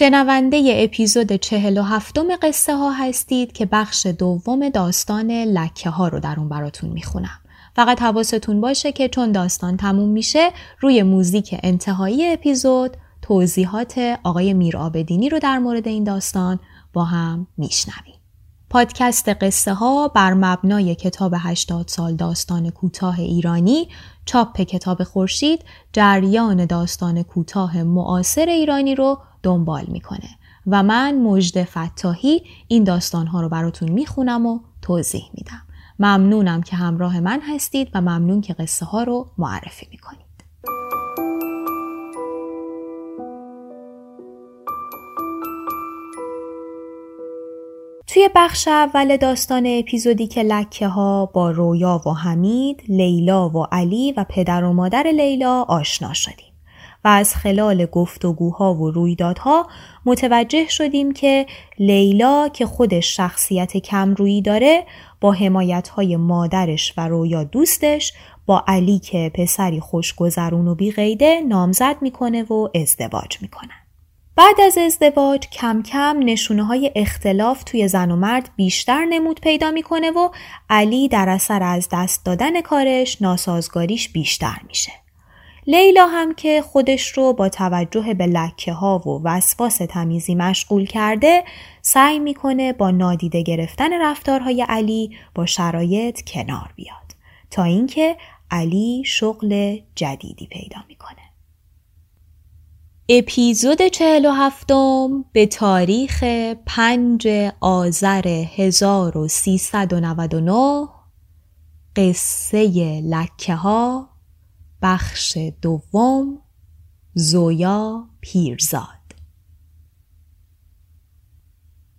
شنونده اپیزود چهل و هفتم قصه ها هستید که بخش دوم داستان لکه ها رو در اون براتون می‌خونم. فقط حواستون باشه که چون داستان تموم میشه روی موزیک انتهایی اپیزود توضیحات آقای میر آبدینی رو در مورد این داستان با هم میشنویم. پادکست قصه ها بر مبنای کتاب 80 سال داستان کوتاه ایرانی چاپ کتاب خورشید جریان داستان کوتاه معاصر ایرانی رو دنبال می‌کنه. و من مجد فتاحی این داستانها رو براتون می‌خونم و توضیح میدم. ممنونم که همراه من هستید و ممنون که قصه ها رو معرفی می‌کنید. توی بخش اول داستان اپیزودی که لکه ها با رویا و حمید، لیلا و علی و پدر و مادر لیلا آشنا شدیم. و از خلال گفتگوها و رویدادها متوجه شدیم که لیلا که خودش شخصیت کمرویی داره با حمایتهای مادرش و رویا دوستش با علی که پسری خوشگذرون و بیقیده نامزد می‌کنه و ازدواج می‌کنه. بعد از ازدواج کم کم نشونه های اختلاف توی زن و مرد بیشتر نمود پیدا می‌کنه و علی در اثر از دست دادن کارش ناسازگاریش بیشتر میشه. لیلا هم که خودش رو با توجه به لکه ها و وسواس تمیزی مشغول کرده سعی می‌کنه با نادیده گرفتن رفتارهای علی با شرایط کنار بیاد تا اینکه علی شغل جدیدی پیدا می‌کنه. اپیزود چهل و هفتم به تاریخ پنج آذر 1399 قصه لکه ها بخش دوم زویا پیرزاد.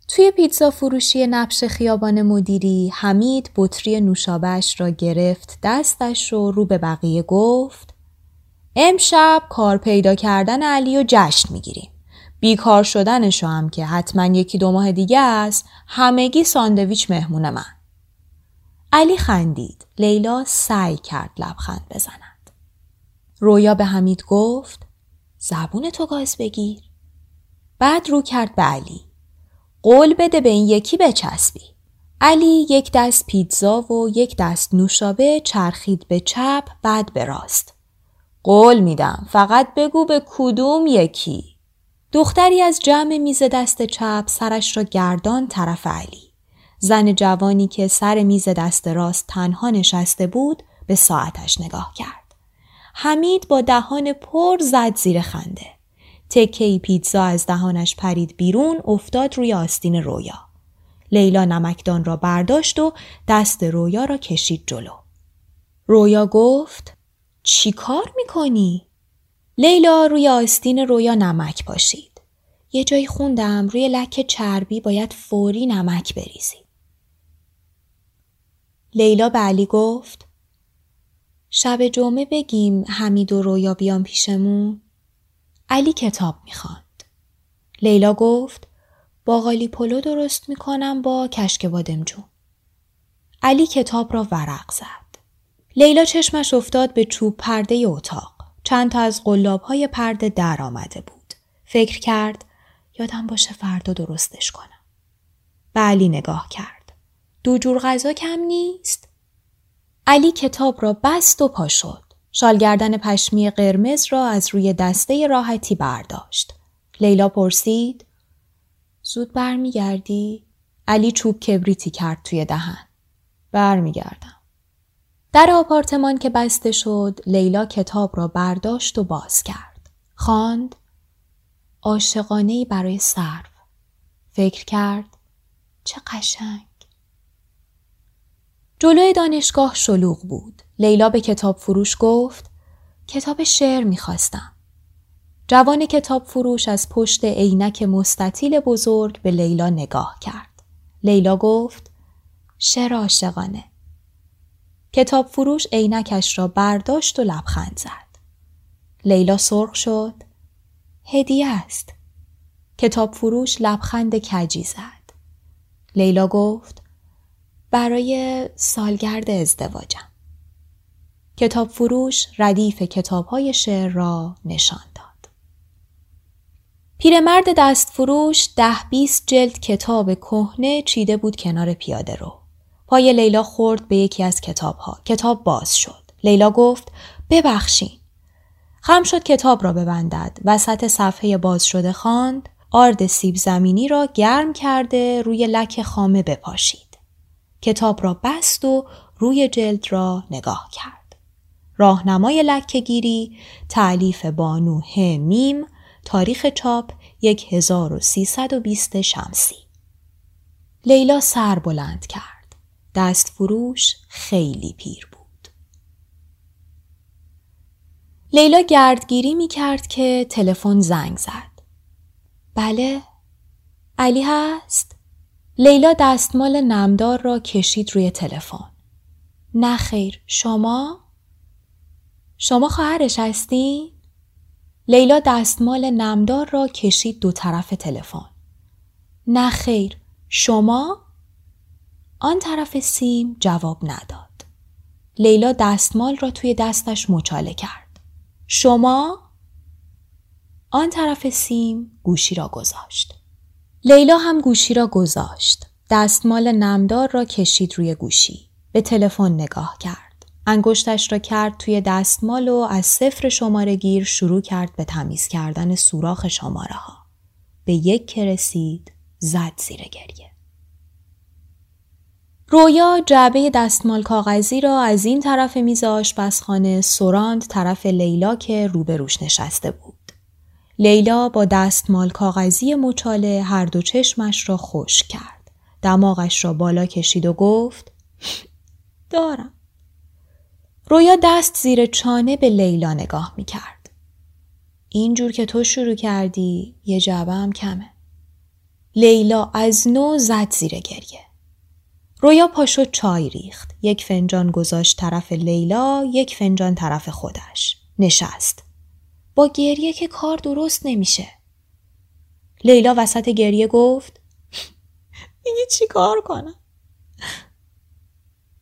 توی پیتزا فروشی نبش خیابان مدیری حمید بطری نوشابش را گرفت دستش رو رو به بقیه گفت امشب کار پیدا کردن علی و جشن می‌گیریم. بیکار شدنشو هم که حتما یکی دو ماه دیگه است همگی ساندویچ مهمون من. علی خندید. لیلا سعی کرد لبخند بزند رویا به حمید گفت زبون تو گاز بگیر. بعد رو کرد به علی. قول بده به این یکی بچسبی. علی یک دست پیتزا و یک دست نوشابه چرخید به چپ بعد به راست. قول میدم فقط بگو به کدوم یکی. دختری از جمع میز دست چپ سرش را گردان طرف علی. زن جوانی که سر میز دست راست تنها نشسته بود به ساعتش نگاه کرد. حمید با دهان پر زد زیر خنده. تکه پیتزا از دهانش پرید بیرون افتاد روی آستین رویا. لیلا نمکدان را برداشت و دست رویا را کشید جلو. رویا گفت چی کار می‌کنی؟ لیلا روی آستین رویا نمک پاشید. یه جایی خوندم روی لک چربی باید فوری نمک بریزی. لیلا به علی گفت شب جمعه بگیم حمید و رویا بیان پیشمون؟ علی کتاب می‌خواند. لیلا گفت باقالی پلو درست می‌کنم با کشک بادمجون. علی کتاب را ورق زد. لیلا چشمش افتاد به چوب پرده اتاق. چند تا از قلاب های پرده در آمده بود. فکر کرد یادم باشه فردا درستش کنم. به علی نگاه کرد. دو جور غذا کم نیست؟ علی کتاب را بست و پا شد. شالگردن پشمی قرمز را از روی دسته راحتی برداشت. لیلا پرسید زود برمیگردی؟ علی چوب کبریتی کرد توی دهن. برمیگردم. در آپارتمان که بسته شد لیلا کتاب را برداشت و باز کرد. خواند عاشقانه برای صرف. فکر کرد چه قشنگ. جلوی دانشگاه شلوغ بود. لیلا به کتاب فروش گفت کتاب شعر می‌خواستم. جوان کتاب فروش از پشت عینک مستطیل بزرگ به لیلا نگاه کرد. لیلا گفت شعر عاشقانه. کتاب فروش عینکش را برداشت و لبخند زد. لیلا سرخ شد. هدیه است. کتاب فروش لبخند کجی زد. لیلا گفت برای سالگرد ازدواجم. کتاب فروش ردیف کتاب های شعر را نشان داد. پیرمرد دست فروش ده بیست جلد کتاب کهنه چیده بود کنار پیاده رو. پای لیلا خورد به یکی از کتاب ها. کتاب باز شد. لیلا گفت ببخشین. خم شد کتاب را ببندد. وسط صفحه باز شده خواند آرد سیب زمینی را گرم کرده روی لک خامه بپاشید. کتاب را بست و روی جلد را نگاه کرد. راهنمای لکهگیری تعلیف بانو ه میم تاریخ چاپ 1320 شمسی لیلا سر بلند کرد. دست فروش خیلی پیر بود. لیلا گردگیری می کرد که تلفن زنگ زد. بله؟ علی هست؟ لیلا دستمال نمدار را کشید روی تلفن. نه خیر، شما؟ شما خواهرش هستین؟ لیلا دستمال نمدار را کشید دو طرف تلفن. نه خیر، شما؟ آن طرف سیم جواب نداد. لیلا دستمال را توی دستش مچاله کرد. شما؟ آن طرف سیم گوشی را گذاشت. لیلا هم گوشی را گذاشت. دستمال نمدار را کشید روی گوشی. به تلفن نگاه کرد. انگشتش را کرد توی دستمال و از صفر شماره گیر شروع کرد به تمیز کردن سوراخ شماره ها. به یک که رسید زد زیر گریه. رویا جعبه دستمال کاغذی را از این طرف میز آشپزخانه سراند طرف لیلا که روبروش نشسته بود. لیلا با دستمال کاغذی مچاله هر دو چشمش را خوش کرد. دماغش را بالا کشید و گفت دارم. رویا دست زیر چانه به لیلا نگاه می کرد. اینجور که تو شروع کردی یه جعبه هم کمه. لیلا از نو زد زیر گریه. رویا پاشو چای ریخت. یک فنجان گذاشت طرف لیلا، یک فنجان طرف خودش. نشست. با گریه که کار درست نمیشه. لیلا وسط گریه گفت دیگه چی کار کنم؟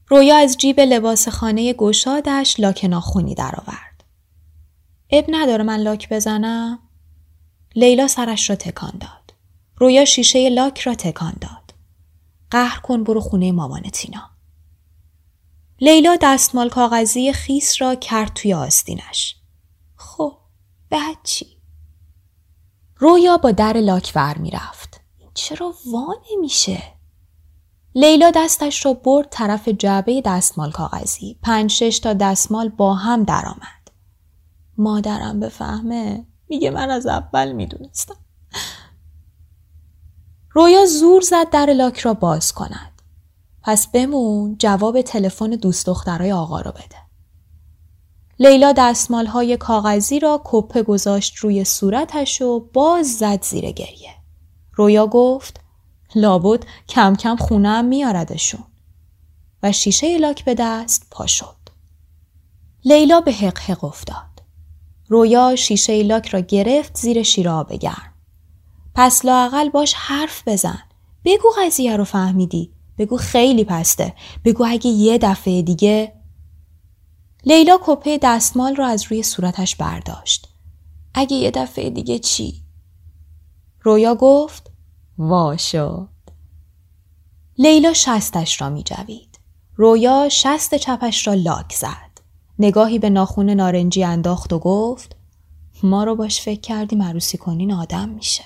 رویا از جیب لباس خانه گشادش لاک ناخونی درآورد. اب نداره من لاک بزنم؟ لیلا سرش را تکان داد. رویا شیشه لاک را تکان داد. قهر کن برو خونه مامان تینا. لیلا دستمال کاغذی خیس را کرد توی آستینش. خب بعد چی؟ رویا با در لاک ور می‌رفت. چرا وا نمیشه؟ لیلا دستش را برد طرف جعبه دستمال کاغذی. پنج شش تا دستمال با هم درآمد. مادرم بفهمه میگه من از اول می‌دونستم. رویا زور زد در لاک را باز کند. پس بمون جواب تلفن دوست دخترای آقا رو بده. لیلا دستمال های کاغذی را کپه گذاشت روی صورتش و باز زد زیر گریه. رویا گفت لابد کم کم خونم میاردشون و شیشه لاک به دست پا شد. لیلا به حق حق افتاد. رویا شیشه لاک را گرفت زیر شیره گرم. پس لاقل باش حرف بزن. بگو قضیه رو فهمیدی. بگو خیلی پسته. بگو اگه یه دفعه دیگه لیلا کپه دستمال را از روی صورتش برداشت. اگه یه دفعه دیگه چی؟ رویا گفت وا شد لیلا شستش را می جوید. رویا شست چپش را لاک زد. نگاهی به ناخون نارنجی انداخت و گفت ما رو باش فکر کردیم عروسی کنین آدم میشه.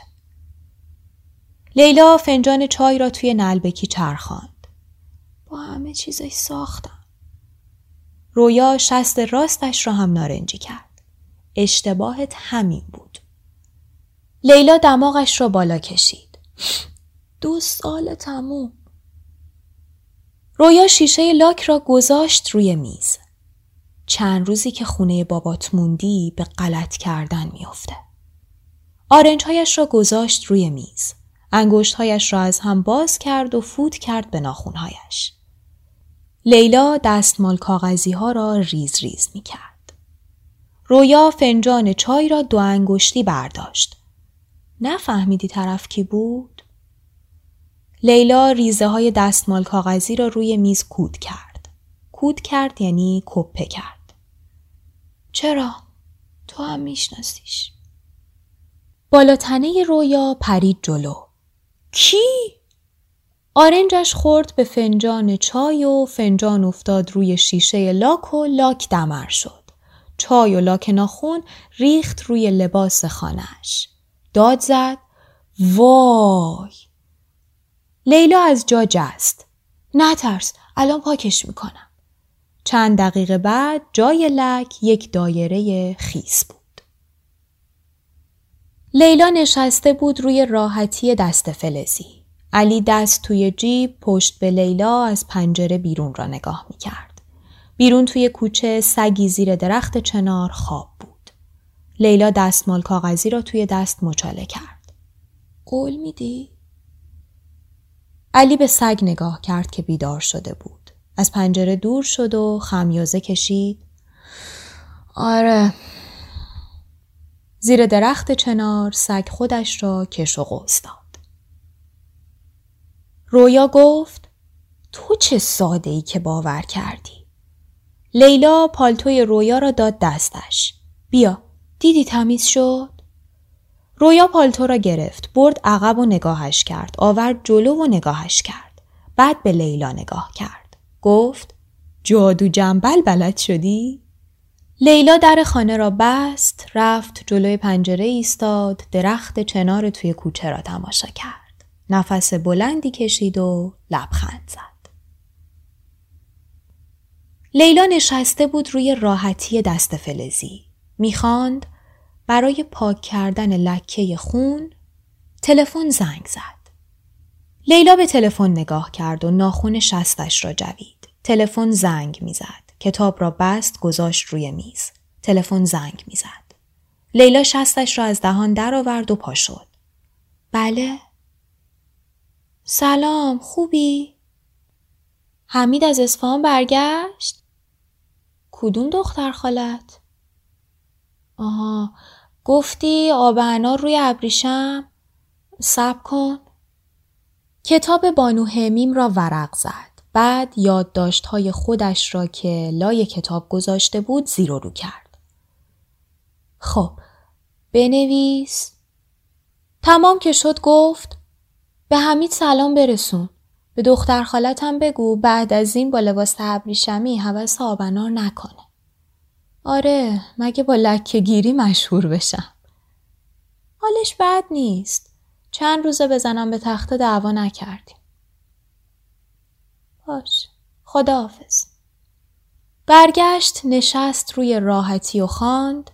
لیلا فنجان چای را توی نلبکی چرخاند. با همه چیزش ساختم. رویا شست راستش را هم نارنجی کرد. اشتباهت همین بود. لیلا دماغش را بالا کشید. دو سال تموم. رویا شیشه لاک را گذاشت روی میز. چند روزی که خونه بابات موندی به غلط کردن میافته. آرنجهایش را گذاشت روی میز. انگشتهایش را از هم باز کرد و فوت کرد به ناخونهایش. لیلا دستمال کاغذی ها را ریز ریز می کرد. رویا فنجان چای را دو انگشتی برداشت. نفهمیدی طرف کی بود؟ لیلا ریزه های دستمال کاغذی را روی میز کود کرد. کود کرد یعنی کپه کرد. چرا؟ تو هم میشناسیش. بالاتنه رویا پرید جلو. کی؟ آرنجش خورد به فنجان چای و فنجان افتاد روی شیشه لاک و لاک دمر شد. چای و لاک ناخون ریخت روی لباس خانهش. داد زد وای لیلا از جا جست. نترس الان پاکش می‌کنم. چند دقیقه بعد جای لک یک دایره خیس بود. لیلا نشسته بود روی راحتی دست فلزی. علی دست توی جیب پشت به لیلا از پنجره بیرون را نگاه می کرد. بیرون توی کوچه سگی زیر درخت چنار خواب بود. لیلا دستمال کاغذی را توی دست مچاله کرد. قول میدی؟ علی به سگ نگاه کرد که بیدار شده بود. از پنجره دور شد و خمیازه کشید. آره. زیر درخت چنار سگ خودش را کش و قوس داد. رویا گفت تو چه ساده ای که باور کردی؟ لیلا پالتوی رویا را داد دستش. بیا دیدی تمیز شد؟ رویا پالتو را گرفت برد عقب و نگاهش کرد آورد جلو و نگاهش کرد بعد به لیلا نگاه کرد گفت جادو جنبل بلد شدی؟ لیلا در خانه را بست رفت جلوی پنجره ایستاد درخت چنار توی کوچه را تماشا کرد نفس بلندی کشید و لبخند زد لیلا نشسته بود روی راحتی دست فلزی می‌خواند برای پاک کردن لکه خون تلفن زنگ زد. لیلا به تلفن نگاه کرد و ناخون شستش را جوید. تلفن زنگ می‌زد. کتاب را بست گذاشت روی میز. تلفن زنگ می‌زد. لیلا شستش را از دهان درآورد و پا شد. بله. سلام خوبی؟ حمید از اصفهان برگشت؟ کدوم دختر خالت؟ آها گفتی آب انار روی ابریشم سب کن کتاب بانو همیم را ورق زد بعد یادداشت های خودش را که لای کتاب گذاشته بود زیر رو کرد خب بنویس تمام که شد گفت به حمید سلام برسون به دختر خالتم بگو بعد از این با لباس ابریشمی حوث آبنار نکنه آره مگه با لکه گیری مشهور بشم. حالش بد نیست. چند روزه بزنم به تخت دعوا نکردیم. باش. خداحافظ. برگشت نشست روی راحتی و خواند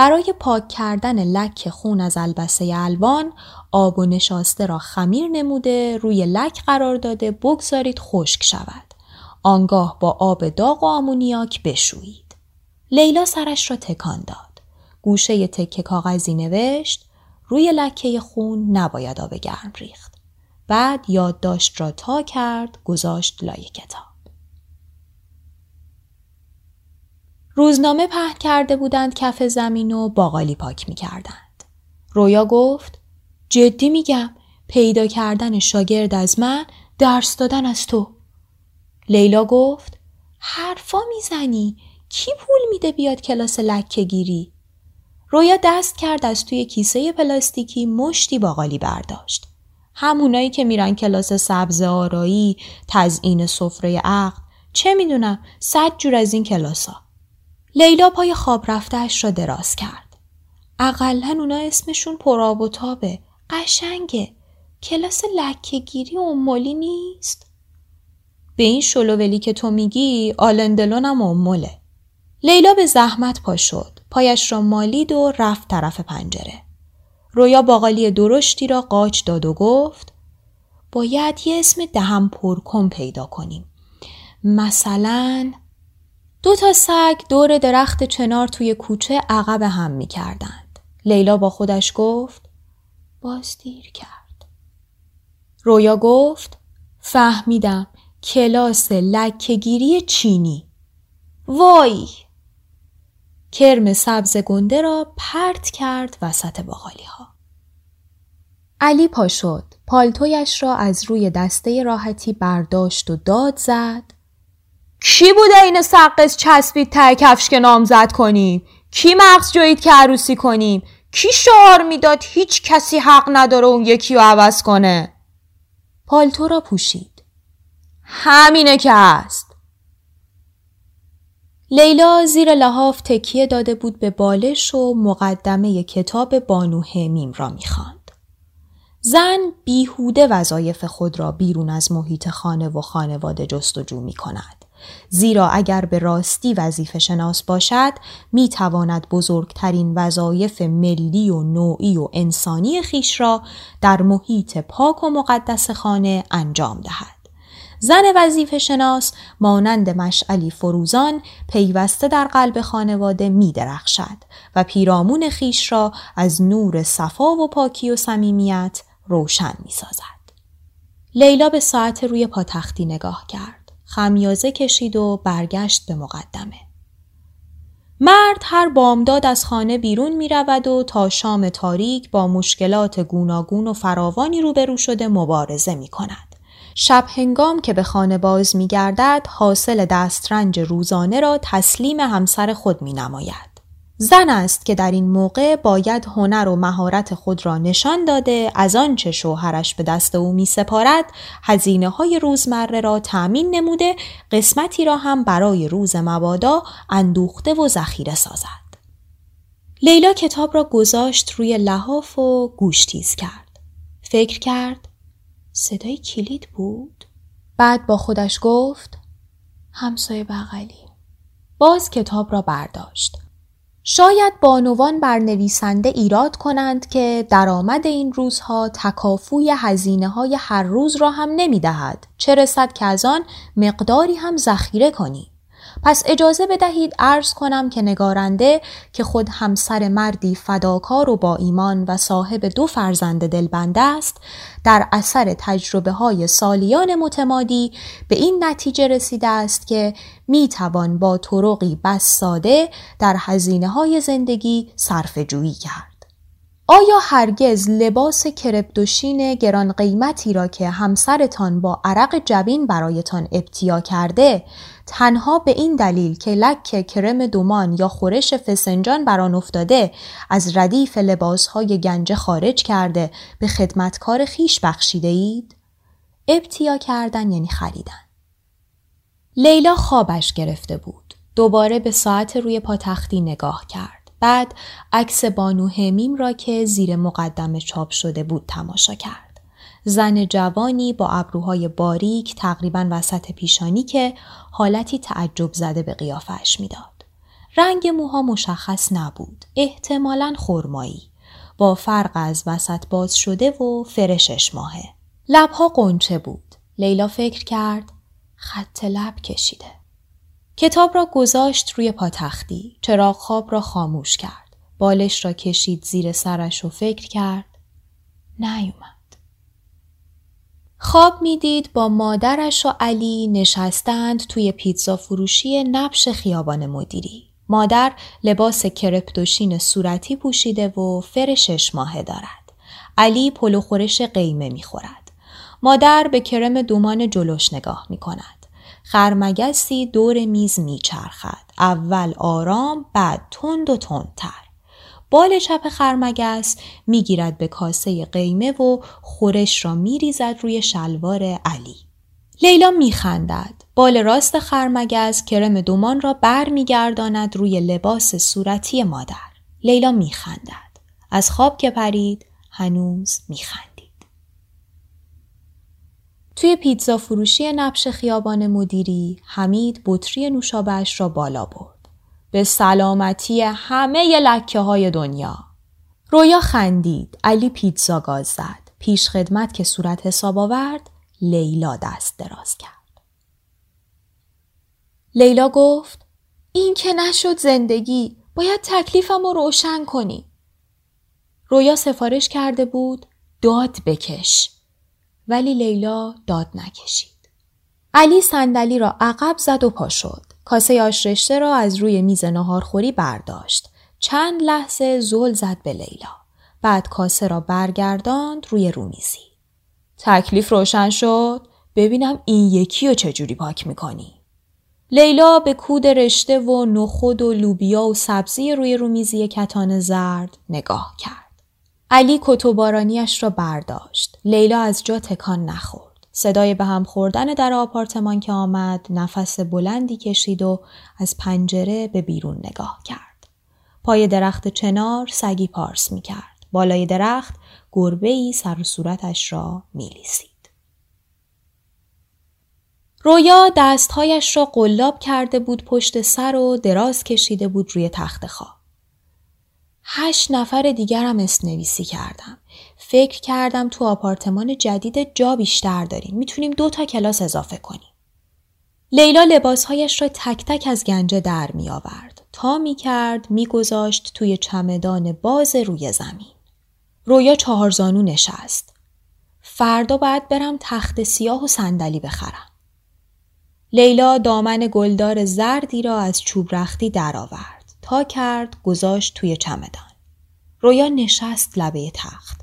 برای پاک کردن لک خون از البسه الوان آب و نشاسته را خمیر نموده روی لک قرار داده بگذارید خشک شود آنگاه با آب داغ و آمونیاک بشویید لیلا سرش را تکان داد. گوشه تکه کاغذی نوشت روی لکه خون نباید آب گرم ریخت. بعد یادداشت را تا کرد گذاشت لای کتاب. روزنامه پهن کرده بودند کف زمین و باقالی پاک می کردند. رویا گفت جدی میگم پیدا کردن شاگرد از من درس دادن از تو. لیلا گفت حرفا می‌زنی کی پول میده بیاد کلاس لکه گیری؟ رویا دست کرد از توی کیسه پلاستیکی مشتی باقالی برداشت. همونایی که میرن کلاس سبز آرایی، تزئین سفره عقل، چه می‌دونم صد جور از این کلاسا. لیلا پای خواب رفتهش را دراز کرد. اقلا اونا اسمشون پراب و تابه. قشنگه. کلاس لکهگیری و امولی نیست؟ به این شلوولی که تو میگی آلندلونم اموله. لیلا به زحمت پا شد. پایش را مالید و رفت طرف پنجره. رویا باقالی درشتی را قاچ داد و گفت باید یه اسم دهم پرکن پیدا کنیم. مثلا دو تا سگ دور درخت چنار توی کوچه عقب هم می کردند. لیلا با خودش گفت باز دیر کرد. رویا گفت فهمیدم کلاس لکهگیری چینی. وای کرم سبز گنده را پرت کرد وسط باقالی ها. علی پا شد. پالتویش را از روی دسته راحتی برداشت و داد زد. کی بوده این سقز چسبید ته کفش که نامزد کنیم؟ کی مغز جوید که عروسی کنیم؟ کی شعار می‌داد هیچ کسی حق نداره اون یکی رو عوض کنه؟ پالتو را پوشید. همینه که هست. لیلا زیر لحاف تکیه داده بود به بالش و مقدمه کتاب بانو همیم را می‌خواند. زن بیهوده وظایف خود را بیرون از محیط خانه و خانواده جستجو می کند. زیرا اگر به راستی وظیفه شناس باشد می تواند بزرگترین وظایف ملی و نوعی و انسانی خیش را در محیط پاک و مقدس خانه انجام دهد. زن وظیفه شناس مانند مشعلی فروزان پیوسته در قلب خانواده می درخشد و پیرامون خیش را از نور صفا و پاکی و صمیمیت روشن می سازد. لیلا به ساعت روی پاتختی نگاه کرد. خمیازه کشید و برگشت به مقدمه. مرد هر بامداد از خانه بیرون می رود و تا شام تاریک با مشکلات گوناگون و فراوانی روبرو شده مبارزه می کند. شب هنگام که به خانه باز می گردد حاصل دسترنج روزانه را تسلیم همسر خود می نماید. زن است که در این موقع باید هنر و مهارت خود را نشان داده از آنچه شوهرش به دست او می سپارد هزینه های روزمره را تأمین نموده قسمتی را هم برای روز مبادا اندوخته و ذخیره سازد. لیلا کتاب را گذاشت روی لحاف و گوش تیز کرد. فکر کرد صدای کلید بود؟ بعد با خودش گفت همسایه بغلی. باز کتاب را برداشت. شاید بانوان بر نویسنده ایراد کنند که درآمد این روزها تکافوی هزینه های هر روز را هم نمی دهد. چه رسد که از آن مقداری هم ذخیره کنی. پس اجازه بدهید عرض کنم که نگارنده که خود همسر مردی فداکار و با ایمان و صاحب دو فرزند دلبند است در اثر تجربه های سالیان متمادی به این نتیجه رسیده است که می توان با طرقی بس ساده در هزینه های زندگی صرف جویی کرد. آیا هرگز لباس کرپدوشین گران قیمتی را که همسرتان با عرق جبین برایتان ابتیا کرده تنها به این دلیل که لک کرم دومان یا خورش فسنجان بر آن افتاده از ردیف لباسهای گنجه خارج کرده به خدمتکار خیش بخشیده اید؟ ابتیا کردن یعنی خریدن. لیلا خوابش گرفته بود. دوباره به ساعت روی پاتختی نگاه کرد. بعد عکس بانو همیم را که زیر مقدمه چاپ شده بود تماشا کرد. زن جوانی با ابروهای باریک تقریبا وسط پیشانی که حالتی تعجب زده به قیافش می‌داد. رنگ موها مشخص نبود. احتمالا خرمایی. با فرق از وسط باز شده و فرشش ماهه. لبها قنچه بود. لیلا فکر کرد خط لب کشیده. کتاب را گذاشت روی پاتختی. چراغ خواب را خاموش کرد. بالش را کشید زیر سرش و فکر کرد نیومد. خواب می‌دید با مادرش و علی نشستند توی پیتزا فروشی نبش خیابان مدیری. مادر لباس کرپتوشین صورتی پوشیده و فر شش ماهه دارد. علی پلو خورش قیمه می‌خورد. مادر به کرم دومان جلوش نگاه می کند. خرمگسی دور میز میچرخد. اول آرام بعد تند و تندتر. بال چپ خرمگس می‌گیرد به کاسه قیمه و خورش را میریزد روی شلوار علی. لیلا میخندد. بال راست خرمگس کرم دومان را بر میگرداند روی لباس صورتی مادر. لیلا میخندد. از خواب که پرید هنوز میخندید. توی پیتزا فروشی نبش خیابان مدیری حمید بطری نوشابش را بالا برد. به سلامتی همه لکه های دنیا. رویا خندید. علی پیتزا گاز زد. پیش خدمت که صورت حساب آورد لیلا دست دراز کرد. لیلا گفت این که نشد زندگی باید تکلیفم رو روشن کنی. رویا سفارش کرده بود داد بکش. ولی لیلا داد نکشید. علی صندلی را عقب زد و پا شد. کاسه آش رشته را از روی میز نهارخوری برداشت. چند لحظه زل زد به لیلا. بعد کاسه را برگرداند روی رومیزی. تکلیف روشن شد. ببینم این یکی رو چجوری پاک می‌کنی. لیلا به کود رشته و نخود و لوبیا و سبزی روی رومیزی کتان زرد نگاه کرد. علی کتوبارانیش را برداشت. لیلا از جا تکان نخورد. صدای به هم خوردن در آپارتمان که آمد نفس بلندی کشید و از پنجره به بیرون نگاه کرد. پای درخت چنار سگی پارس می کرد. بالای درخت گربه ای سر و صورتش را می لیسید. رویا دستهایش را قلاب کرده بود پشت سر و دراز کشیده بود روی تخت خواب. هشت نفر دیگرم اسنویسی کردم. فکر کردم تو آپارتمان جدید جا بیشتر داریم. می‌تونیم دو تا کلاس اضافه کنیم. لیلا لباسهایش را تک تک از گنجه در می آورد. تا می کرد می گذاشت توی چمدان باز روی زمین. رویا چهارزانو نشست. فردا باید برم تخت سیاه و صندلی بخرم. لیلا دامن گلدار زردی را از چوب رختی درآورد. تا کرد گذاشت توی چمدان. رویا نشست لبه تخت.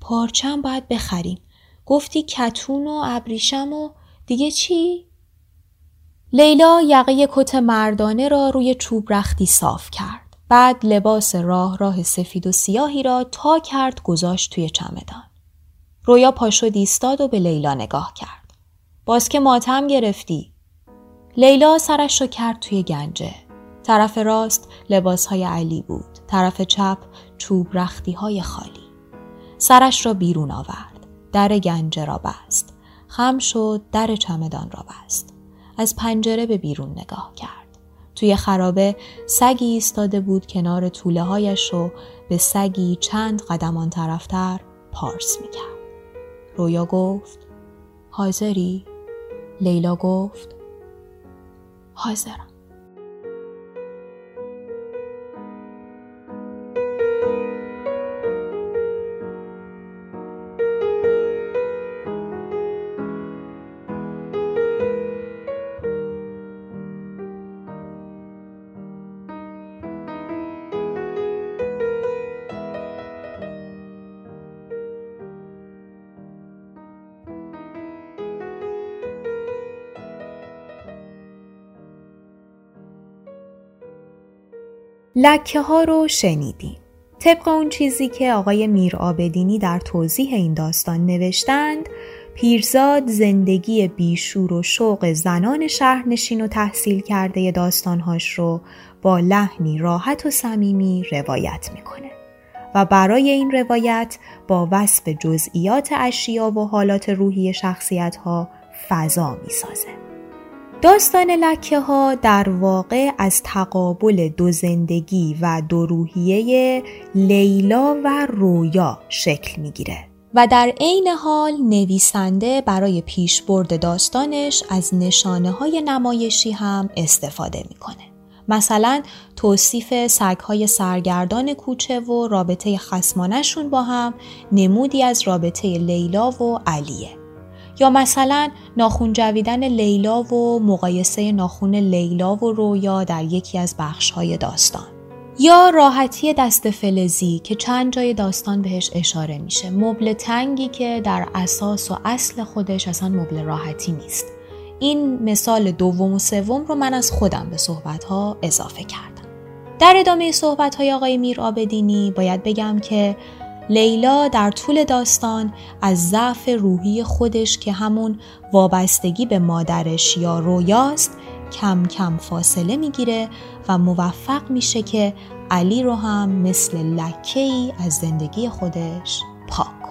پارچم باید بخریم. گفتی کتون و ابریشم و دیگه چی؟ لیلا یقه کت مردانه را روی چوب رختی صاف کرد. بعد لباس راه راه سفید و سیاهی را تا کرد گذاشت توی چمدان. رویا پاشو ایستاد و به لیلا نگاه کرد. باز که ماتم گرفتی. لیلا سرش رو کرد توی گنجه. طرف راست لباس های علی بود. طرف چپ چوب رختی های خالی. سرش را بیرون آورد. در گنجه را بست. خم شد در چمدان را بست. از پنجره به بیرون نگاه کرد. توی خرابه سگی ایستاده بود کنار طوله هایش و به سگی چند قدمان طرفتر پارس می‌کرد. رویا گفت حاضری؟ لیلا گفت حاضرم. لکه ها رو شنیدیم. طبق اون چیزی که آقای میر آبدینی در توضیح این داستان نوشتند پیرزاد زندگی بیشور و شوق زنان شهرنشین و تحصیل کرده داستانهاش رو با لحنی راحت و صمیمی روایت می‌کنه و برای این روایت با وصف جزئیات اشیا و حالات روحی شخصیت ها فضا می‌سازه. داستان لکه ها در واقع از تقابل دو زندگی و دو روحیه لیلا و رویا شکل می‌گیره و در عین حال نویسنده برای پیشبرد داستانش از نشانه های نمایشی هم استفاده می‌کنه. مثلا توصیف سگهای سرگردان کوچه و رابطه خسمانشون با هم نمودی از رابطه لیلا و علیه. یا مثلا ناخون جویدن لیلا و مقایسه ناخون لیلا و رویا در یکی از بخشهای داستان. یا راحتی دست فلزی که چند جای داستان بهش اشاره میشه. مبل تنگی که در اساس و اصل خودش اصلا مبل راحتی نیست. این مثال دوم و سوم رو من از خودم به صحبتها اضافه کردم. در ادامه صحبت های آقای میر آبدینی باید بگم که لیلا در طول داستان از ضعف روحی خودش که همون وابستگی به مادرش یا رویاست کم کم فاصله می‌گیره و موفق میشه که علی رو هم مثل لکه ای از زندگی خودش پاک